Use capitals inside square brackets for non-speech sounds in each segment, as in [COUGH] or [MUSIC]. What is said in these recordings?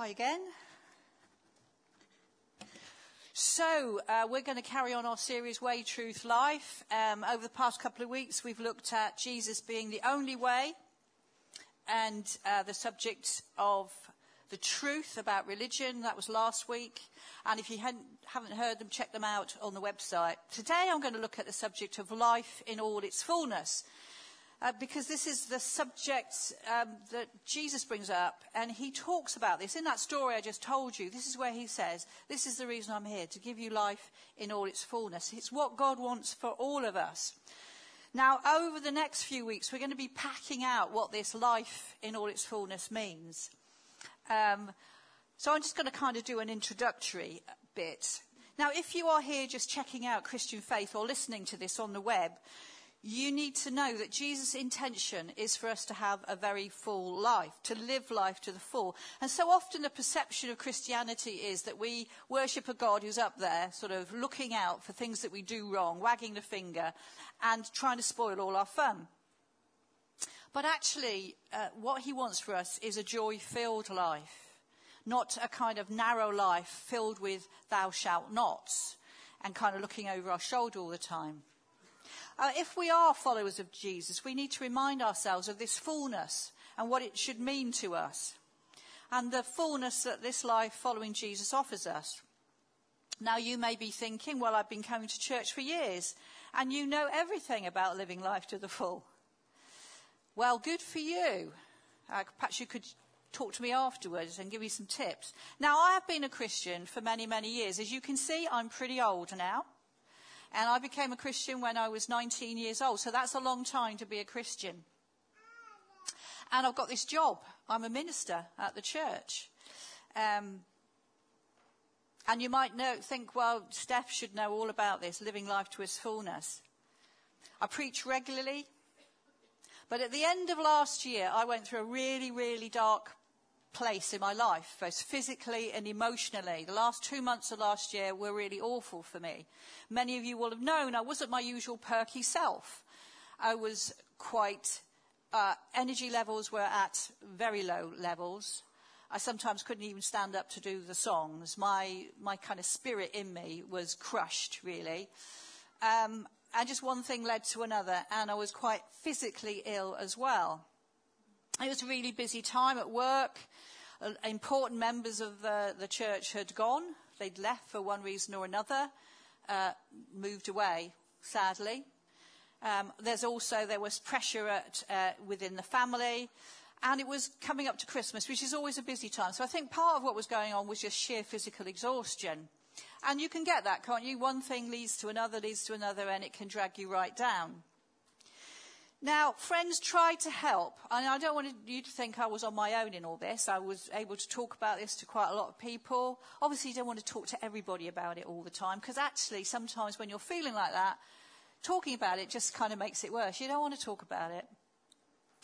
Hi again. So, uh, we're going to carry on our series, Way, Truth, Life. Um, over the past couple of weeks, we've looked at Jesus being the only way and uh, the subject of the truth about religion. That was last week. And if you haven't heard them, check them out on the website. Today, I'm going to look at the subject of life in all its fullness uh, because this is the subject um, that Jesus brings up, and he talks about this. In that story I just told you, this is where he says, This is the reason I'm here, to give you life in all its fullness. It's what God wants for all of us. Now, over the next few weeks, we're going to be packing out what this life in all its fullness means. Um, so I'm just going to kind of do an introductory bit. Now, if you are here just checking out Christian faith or listening to this on the web, you need to know that Jesus' intention is for us to have a very full life, to live life to the full. And so often the perception of Christianity is that we worship a God who's up there, sort of looking out for things that we do wrong, wagging the finger, and trying to spoil all our fun. But actually, uh, what he wants for us is a joy filled life, not a kind of narrow life filled with thou shalt nots and kind of looking over our shoulder all the time. Uh, if we are followers of Jesus, we need to remind ourselves of this fullness and what it should mean to us, and the fullness that this life following Jesus offers us. Now, you may be thinking, well, I've been coming to church for years, and you know everything about living life to the full. Well, good for you. Uh, perhaps you could talk to me afterwards and give me some tips. Now, I have been a Christian for many, many years. As you can see, I'm pretty old now. And I became a Christian when I was 19 years old. So that's a long time to be a Christian. And I've got this job. I'm a minister at the church. Um, and you might know, think, well, Steph should know all about this, living life to its fullness. I preach regularly. But at the end of last year, I went through a really, really dark place in my life, both physically and emotionally. The last two months of last year were really awful for me. Many of you will have known I wasn't my usual perky self. I was quite, uh, energy levels were at very low levels. I sometimes couldn't even stand up to do the songs. My, my kind of spirit in me was crushed, really. Um, and just one thing led to another, and I was quite physically ill as well. It was a really busy time at work. Uh, important members of the, the, church had gone. They'd left for one reason or another, uh, moved away, sadly. Um, there's also, there was pressure at, uh, within the family. And it was coming up to Christmas, which is always a busy time. So I think part of what was going on was just sheer physical exhaustion. And you can get that, can't you? One thing leads to another, leads to another, and it can drag you right down. Now, friends tried to help, and I don't want you to think I was on my own in all this. I was able to talk about this to quite a lot of people. Obviously, you don't want to talk to everybody about it all the time, because actually, sometimes when you're feeling like that, talking about it just kind of makes it worse. You don't want to talk about it.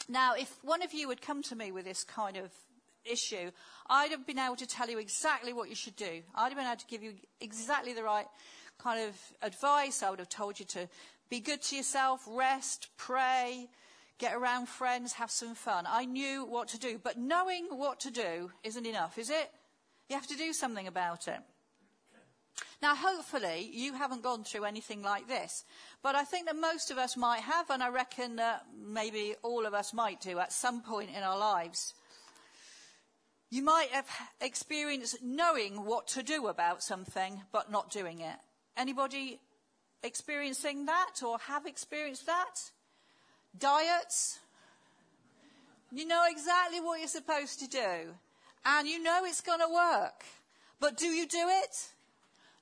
Now, if one of you had come to me with this kind of issue, I'd have been able to tell you exactly what you should do. I'd have been able to give you exactly the right kind of advice. I would have told you to be good to yourself, rest, pray, get around friends, have some fun. I knew what to do. But knowing what to do isn't enough, is it? You have to do something about it. Now, hopefully, you haven't gone through anything like this, but I think that most of us might have, and I reckon that maybe all of us might do at some point in our lives. You might have experienced knowing what to do about something, but not doing it. Anybody experiencing that or have experienced that. Diets. You know exactly what you're supposed to do. And you know it's going to work. But do you do it?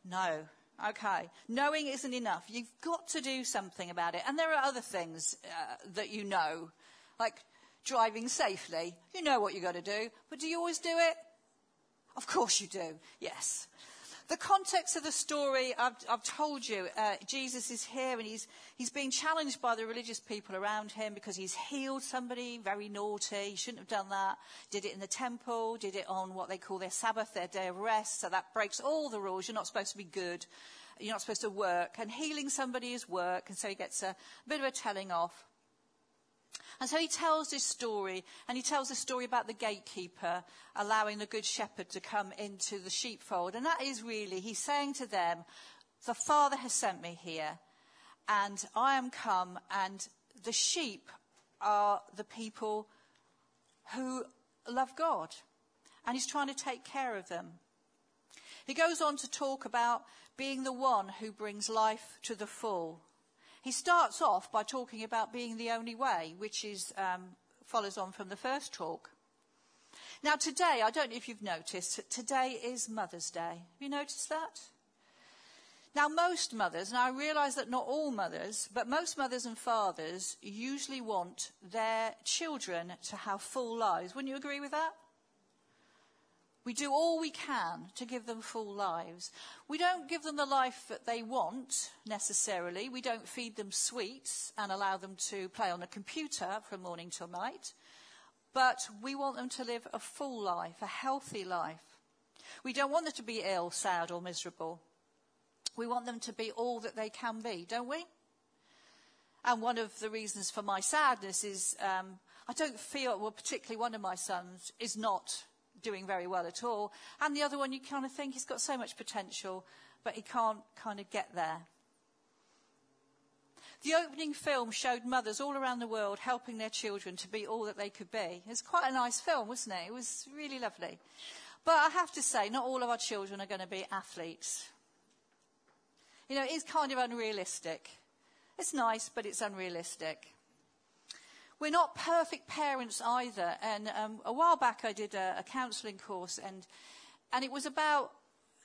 No. Okay. Knowing isn't enough. You've got to do something about it. And there are other things uh, that you know, like driving safely. You know what you've got to do. But do you always do it? Of course you do. Yes. The context of the story, I've, I've told you, uh, Jesus is here and he's, he's being challenged by the religious people around him because he's healed somebody very naughty. He shouldn't have done that. Did it in the temple, did it on what they call their Sabbath, their day of rest. So that breaks all the rules. You're not supposed to be good. You're not supposed to work. And healing somebody is work. And so he gets a, a bit of a telling off. And so he tells this story, and he tells the story about the gatekeeper allowing the good shepherd to come into the sheepfold. And that is really, he's saying to them, the Father has sent me here, and I am come, and the sheep are the people who love God. And he's trying to take care of them. He goes on to talk about being the one who brings life to the full. He starts off by talking about being the only way, which is, um, follows on from the first talk. Now, today, I don't know if you've noticed, today is Mother's Day. Have you noticed that? Now, most mothers, and I realise that not all mothers, but most mothers and fathers usually want their children to have full lives. Wouldn't you agree with that? We do all we can to give them full lives. We don't give them the life that they want necessarily. We don't feed them sweets and allow them to play on a computer from morning till night. But we want them to live a full life, a healthy life. We don't want them to be ill, sad, or miserable. We want them to be all that they can be, don't we? And one of the reasons for my sadness is um, I don't feel, well, particularly one of my sons is not doing very well at all. And the other one, you kind of think he's got so much potential, but he can't kind of get there. The opening film showed mothers all around the world helping their children to be all that they could be. It was quite a nice film, wasn't it? It was really lovely. But I have to say, not all of our children are going to be athletes. You know, it is kind of unrealistic. It's nice, but it's unrealistic. We're not perfect parents either. And um, a while back, I did a, a counselling course, and and it was about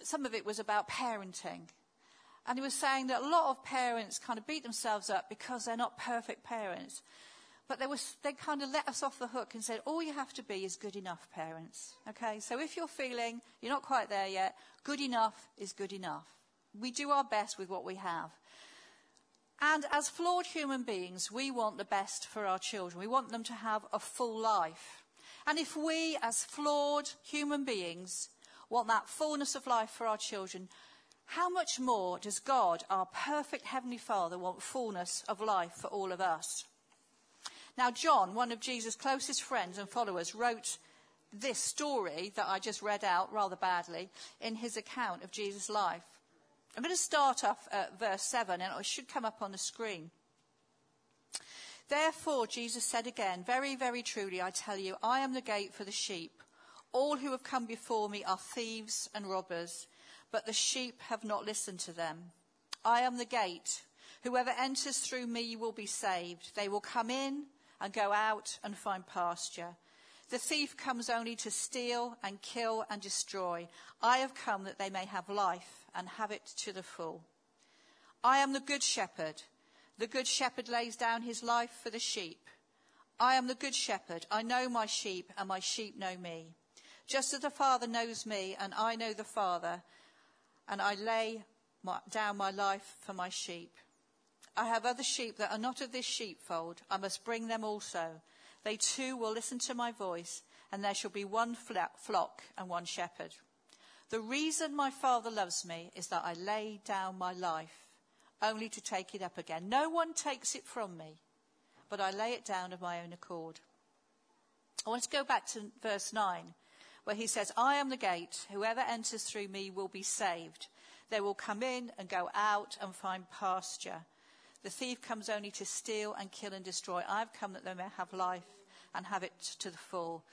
some of it was about parenting. And he was saying that a lot of parents kind of beat themselves up because they're not perfect parents. But they, was, they kind of let us off the hook and said, all you have to be is good enough parents. Okay, so if you're feeling you're not quite there yet, good enough is good enough. We do our best with what we have. And as flawed human beings, we want the best for our children. We want them to have a full life. And if we, as flawed human beings, want that fullness of life for our children, how much more does God, our perfect Heavenly Father, want fullness of life for all of us? Now, John, one of Jesus' closest friends and followers, wrote this story that I just read out rather badly in his account of Jesus' life. I'm going to start off at verse 7, and it should come up on the screen. Therefore, Jesus said again, Very, very truly, I tell you, I am the gate for the sheep. All who have come before me are thieves and robbers, but the sheep have not listened to them. I am the gate. Whoever enters through me will be saved. They will come in and go out and find pasture. The thief comes only to steal and kill and destroy. I have come that they may have life and have it to the full. I am the good shepherd. The good shepherd lays down his life for the sheep. I am the good shepherd. I know my sheep and my sheep know me. Just as the Father knows me and I know the Father, and I lay my, down my life for my sheep. I have other sheep that are not of this sheepfold. I must bring them also they too will listen to my voice, and there shall be one flock and one shepherd. The reason my Father loves me is that I lay down my life, only to take it up again. No one takes it from me, but I lay it down of my own accord. I want to go back to verse 9, where he says, I am the gate. Whoever enters through me will be saved. They will come in and go out and find pasture. The thief comes only to steal and kill and destroy. I've come that they may have life and have it to the full.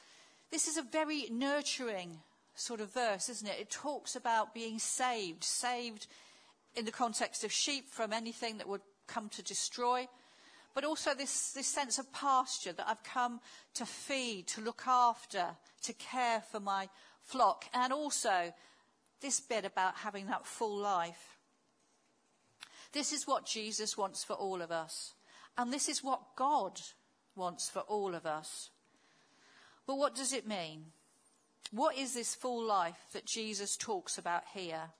This is a very nurturing sort of verse, isn't it? It talks about being saved, saved in the context of sheep from anything that would come to destroy, but also this, this sense of pasture that I've come to feed, to look after, to care for my flock, and also this bit about having that full life. This is what Jesus wants for all of us. And this is what God wants for all of us. But what does it mean? What is this full life that Jesus talks about here?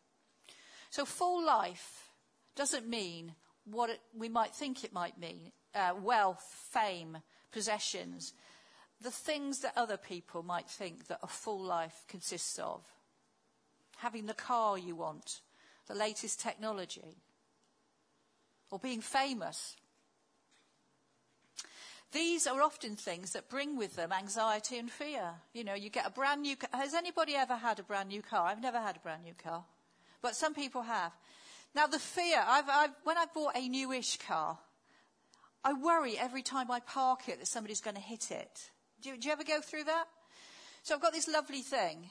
So, full life doesn't mean what it, we might think it might mean uh, wealth, fame, possessions, the things that other people might think that a full life consists of. Having the car you want, the latest technology, or being famous. These are often things that bring with them anxiety and fear. You know, you get a brand new car. Has anybody ever had a brand new car? I've never had a brand new car, but some people have. Now, the fear, I've, I've, when I bought a newish car, I worry every time I park it that somebody's going to hit it. Do you, do you ever go through that? So I've got this lovely thing,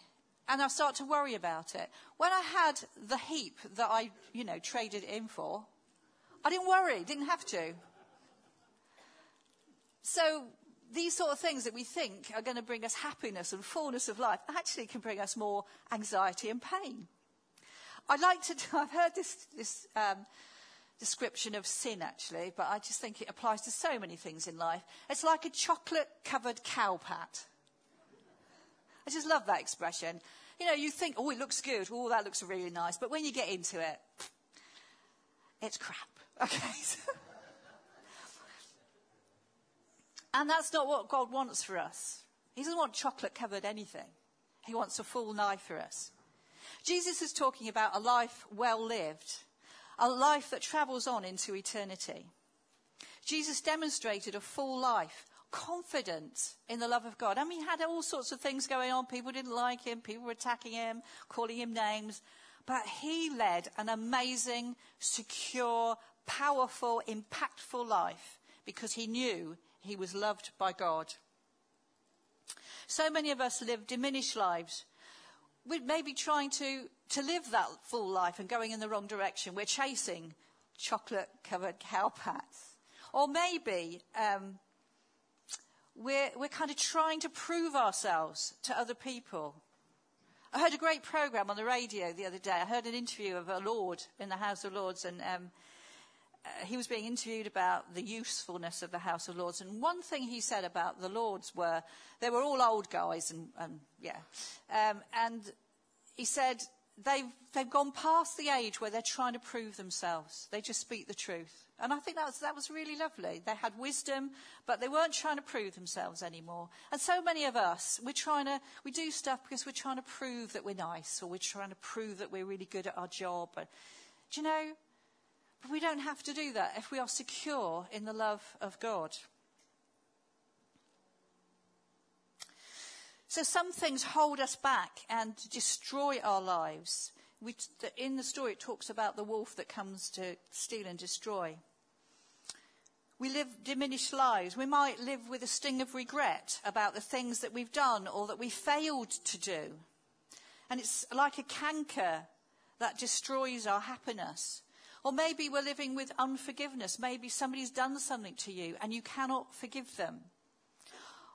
and I start to worry about it. When I had the heap that I, you know, traded in for, I didn't worry, didn't have to. So these sort of things that we think are going to bring us happiness and fullness of life actually can bring us more anxiety and pain. I'd like to, [LAUGHS] I've heard this, this um, description of sin actually, but I just think it applies to so many things in life. It's like a chocolate covered cow pat. I just love that expression. You know, you think, oh, it looks good. Oh, that looks really nice. But when you get into it, [SNIFFS] it's crap. [LAUGHS] Okay. And that's not what God wants for us. He doesn't want chocolate covered anything. He wants a full life for us. Jesus is talking about a life well lived, a life that travels on into eternity. Jesus demonstrated a full life, confident in the love of God. Mean, he had all sorts of things going on. People didn't like him, people were attacking him, calling him names. But he led an amazing, secure, powerful, impactful life because he knew he was loved by God. So many of us live diminished lives. We're maybe trying to, to live that full life and going in the wrong direction. We're chasing chocolate covered cow pats. Or maybe um, we're, we're kind of trying to prove ourselves to other people. I heard a great program on the radio the other day. I heard an interview of a Lord in the House of Lords, and um, uh, he was being interviewed about the usefulness of the House of Lords, and one thing he said about the Lords were they were all old guys, and, and yeah, um, and he said they've they've gone past the age where they're trying to prove themselves. They just speak the truth, and I think that was that was really lovely. They had wisdom, but they weren't trying to prove themselves anymore. And so many of us, we're trying to we do stuff because we're trying to prove that we're nice, or we're trying to prove that we're really good at our job. But, do you know? But we don't have to do that if we are secure in the love of God. So some things hold us back and destroy our lives. We, in the story, it talks about the wolf that comes to steal and destroy. We live diminished lives. We might live with a sting of regret about the things that we've done or that we failed to do. And it's like a canker that destroys our happiness. Or maybe we're living with unforgiveness. Maybe somebody's done something to you and you cannot forgive them.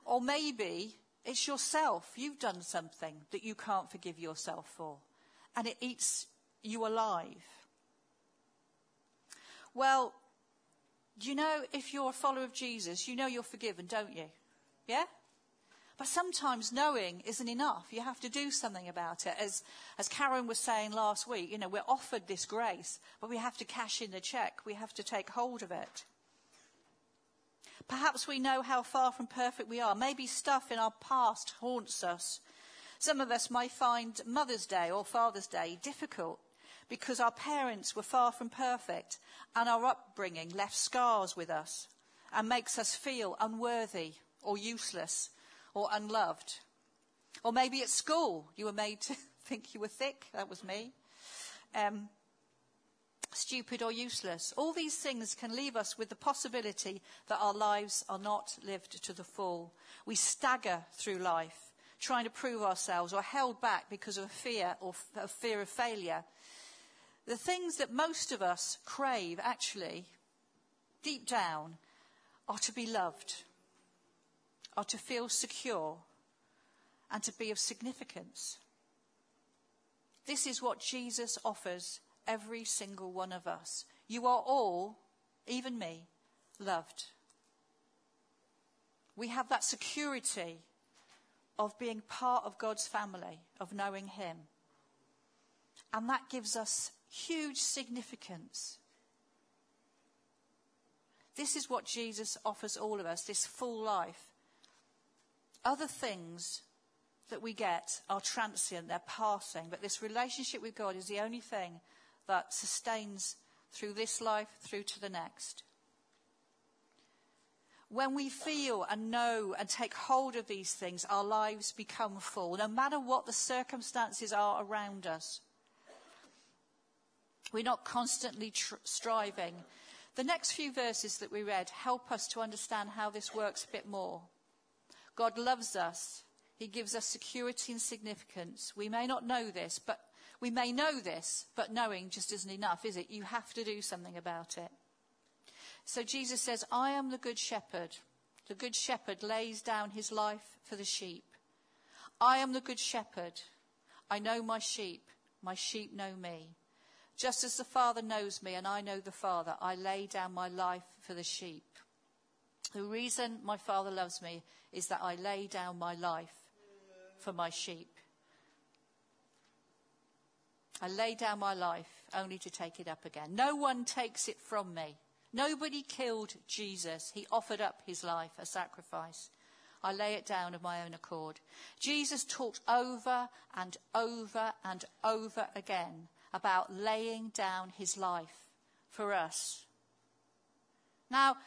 Or maybe it's yourself. You've done something that you can't forgive yourself for. And it eats you alive. Well, you know, if you're a follower of Jesus, you know you're forgiven, don't you? Yeah? But sometimes knowing isn't enough. You have to do something about it. As, as Karen was saying last week, you know, we're offered this grace, but we have to cash in the check. We have to take hold of it. Perhaps we know how far from perfect we are. Maybe stuff in our past haunts us. Some of us may find Mother's Day or Father's Day difficult because our parents were far from perfect and our upbringing left scars with us and makes us feel unworthy or useless or unloved. Or maybe at school you were made to [LAUGHS] think you were thick. That was me. Um, stupid or useless. All these things can leave us with the possibility that our lives are not lived to the full. We stagger through life, trying to prove ourselves or held back because of fear or f- fear of failure. The things that most of us crave, actually, deep down, are to be loved are to feel secure and to be of significance. This is what Jesus offers every single one of us. You are all, even me, loved. We have that security of being part of God's family, of knowing Him. And that gives us huge significance. This is what Jesus offers all of us this full life other things that we get are transient, they're passing, but this relationship with God is the only thing that sustains through this life through to the next. When we feel and know and take hold of these things, our lives become full, no matter what the circumstances are around us. We're not constantly tr- striving. The next few verses that we read help us to understand how this works a bit more. God loves us. He gives us security and significance. We may not know this, but we may know this, but knowing just isn't enough, is it? You have to do something about it. So Jesus says, I am the good shepherd. The good shepherd lays down his life for the sheep. I am the good shepherd. I know my sheep. My sheep know me. Just as the Father knows me and I know the Father, I lay down my life for the sheep. The reason my Father loves me is that I lay down my life for my sheep. I lay down my life only to take it up again. No one takes it from me. Nobody killed Jesus. He offered up his life, a sacrifice. I lay it down of my own accord. Jesus talked over and over and over again about laying down his life for us. Now,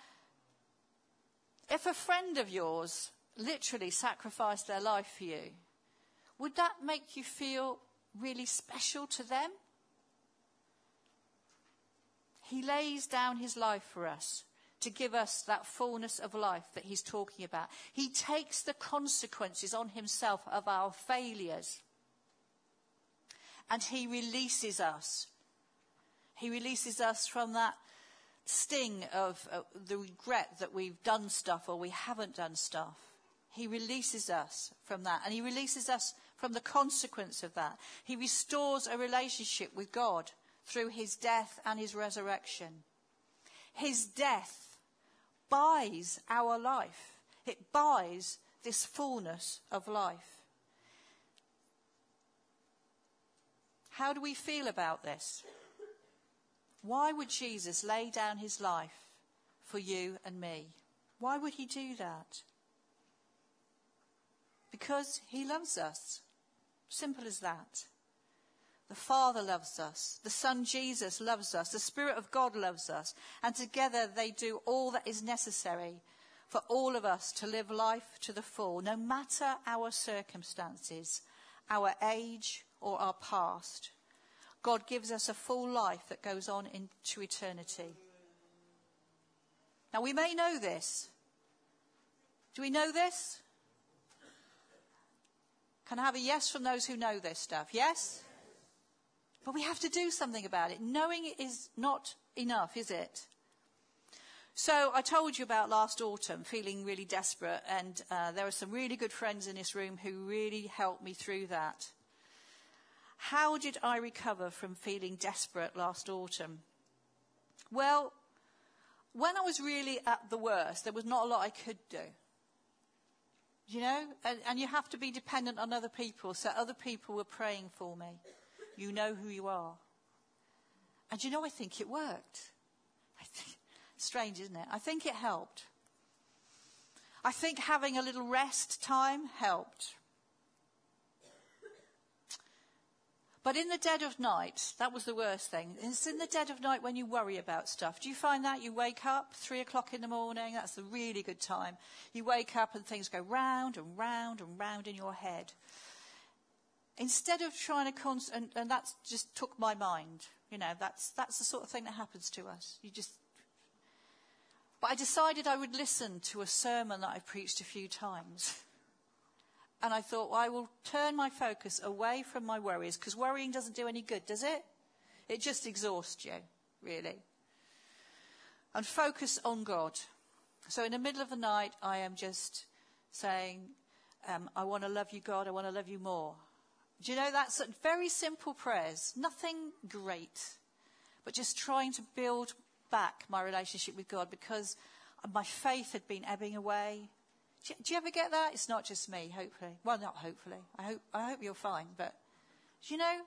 if a friend of yours literally sacrificed their life for you, would that make you feel really special to them? He lays down his life for us to give us that fullness of life that he's talking about. He takes the consequences on himself of our failures. And he releases us. He releases us from that sting of uh, the regret that we've done stuff or we haven't done stuff. He releases us from that. And he releases us from the consequence of that. He restores a relationship with God through his death and his resurrection. His death buys our life. It buys this fullness of life. How do we feel about this? Why would Jesus lay down his life for you and me? Why would he do that? Because he loves us. Simple as that. The Father loves us. The Son Jesus loves us. The Spirit of God loves us. And together they do all that is necessary for all of us to live life to the full, no matter our circumstances, our age, or our past. God gives us a full life that goes on into eternity. Now, we may know this. Do we know this? Can I have a yes from those who know this stuff? Yes? But we have to do something about it. Knowing it is not enough, is it? So I told you about last autumn, feeling really desperate, and uh, there are some really good friends in this room who really helped me through that. How did I recover from feeling desperate last autumn? Well, when I was really at the worst, there was not a lot I could do. You know, and, and you have to be dependent on other people, so other people were praying for me. You know who you are. And you know, I think it worked. Think, strange, isn't it? I think it helped. I think having a little rest time helped. But in the dead of night, that was the worst thing. It's in the dead of night when you worry about stuff. Do you find that? You wake up three o'clock in the morning, that's a really good time. You wake up and things go round and round and round in your head. Instead of trying to, cons- and, and that just took my mind. You know, that's, that's the sort of thing that happens to us. You just, but I decided I would listen to a sermon that I've preached a few times. [LAUGHS] And I thought, well, I will turn my focus away from my worries, because worrying doesn't do any good, does it? It just exhausts you, really. And focus on God. So in the middle of the night, I am just saying, um, I want to love you, God. I want to love you more. Do you know that's very simple prayers? Nothing great, but just trying to build back my relationship with God because my faith had been ebbing away. Do, you ever get that? It's not just me, hopefully. Well, not hopefully. I hope, I hope you're fine. But, you know?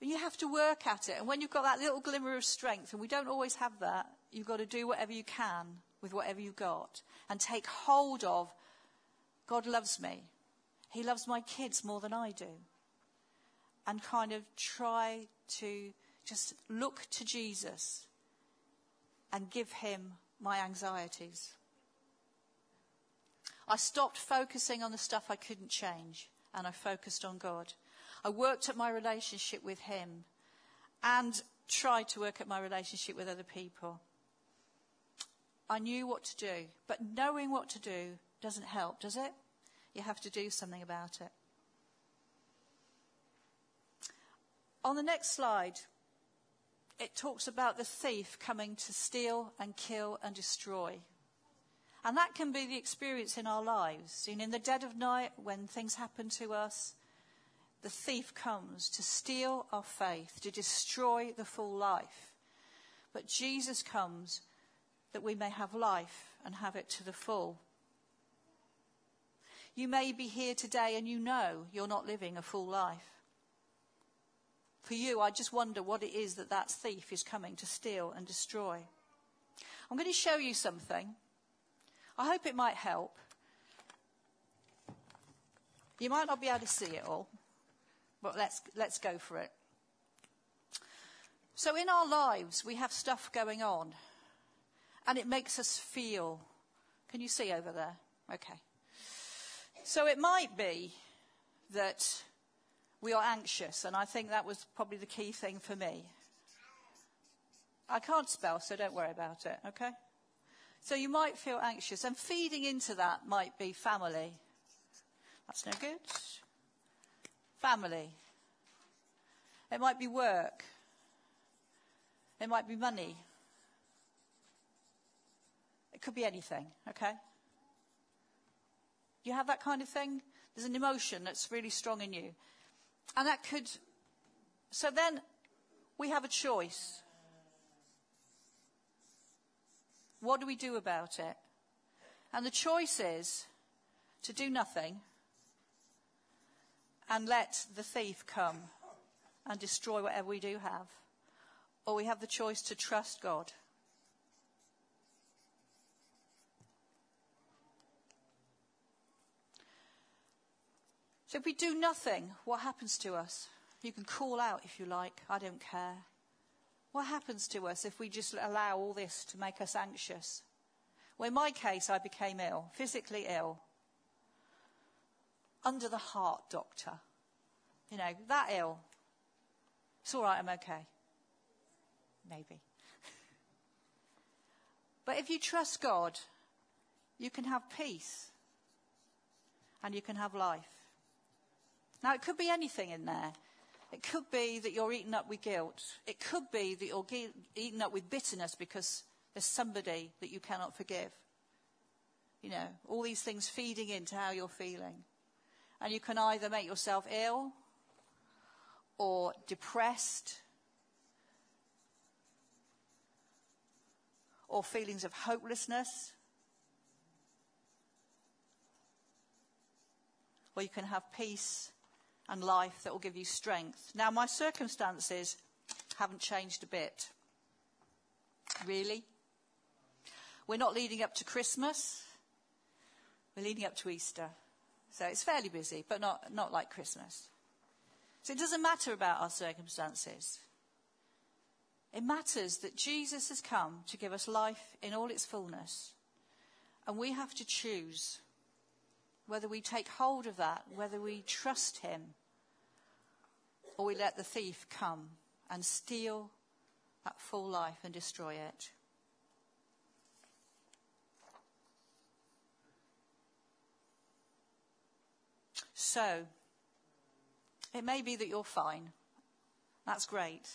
You have to work at it. And when you've got that little glimmer of strength, and we don't always have that, you've got to do whatever you can with whatever you've got and take hold of God loves me. He loves my kids more than I do. And kind of try to just look to Jesus and give him my anxieties. I stopped focusing on the stuff I couldn't change and I focused on God. I worked at my relationship with Him and tried to work at my relationship with other people. I knew what to do, but knowing what to do doesn't help, does it? You have to do something about it. On the next slide, it talks about the thief coming to steal and kill and destroy. And that can be the experience in our lives. And in the dead of night, when things happen to us, the thief comes to steal our faith, to destroy the full life. But Jesus comes that we may have life and have it to the full. You may be here today and you know you're not living a full life. For you, I just wonder what it is that that thief is coming to steal and destroy. I'm going to show you something. I hope it might help. You might not be able to see it all, but let's, let's go for it. So, in our lives, we have stuff going on, and it makes us feel. Can you see over there? Okay. So, it might be that we are anxious, and I think that was probably the key thing for me. I can't spell, so don't worry about it, okay? So you might feel anxious, and feeding into that might be family. That's no good. Family. It might be work. It might be money. It could be anything, okay? You have that kind of thing? There's an emotion that's really strong in you. And that could. So then we have a choice. What do we do about it? And the choice is to do nothing and let the thief come and destroy whatever we do have. Or we have the choice to trust God. So if we do nothing, what happens to us? You can call out if you like, I don't care. What happens to us if we just allow all this to make us anxious? Well, in my case, I became ill, physically ill, under the heart doctor. You know, that ill. It's all right, I'm okay. Maybe. [LAUGHS] but if you trust God, you can have peace and you can have life. Now, it could be anything in there. It could be that you're eaten up with guilt. It could be that you're eaten up with bitterness because there's somebody that you cannot forgive. You know, all these things feeding into how you're feeling. And you can either make yourself ill or depressed or feelings of hopelessness. Or you can have peace and life that will give you strength. Now, my circumstances haven't changed a bit. Really? We're not leading up to Christmas. We're leading up to Easter. So it's fairly busy, but not, not like Christmas. So it doesn't matter about our circumstances. It matters that Jesus has come to give us life in all its fullness. And we have to choose whether we take hold of that, whether we trust him, or we let the thief come and steal that full life and destroy it. So, it may be that you're fine. That's great.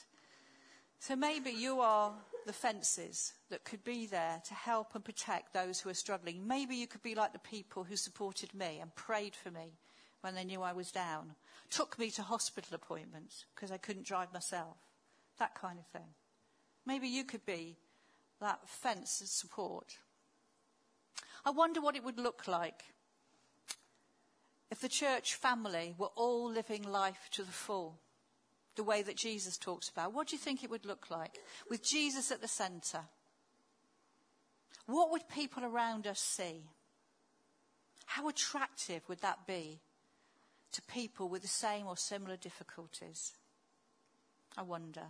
So maybe you are the fences that could be there to help and protect those who are struggling. Maybe you could be like the people who supported me and prayed for me when they knew I was down, took me to hospital appointments because I couldn't drive myself, that kind of thing. Maybe you could be that fence of support. I wonder what it would look like if the church family were all living life to the full the way that Jesus talks about, what do you think it would look like? With Jesus at the centre. What would people around us see? How attractive would that be to people with the same or similar difficulties? I wonder.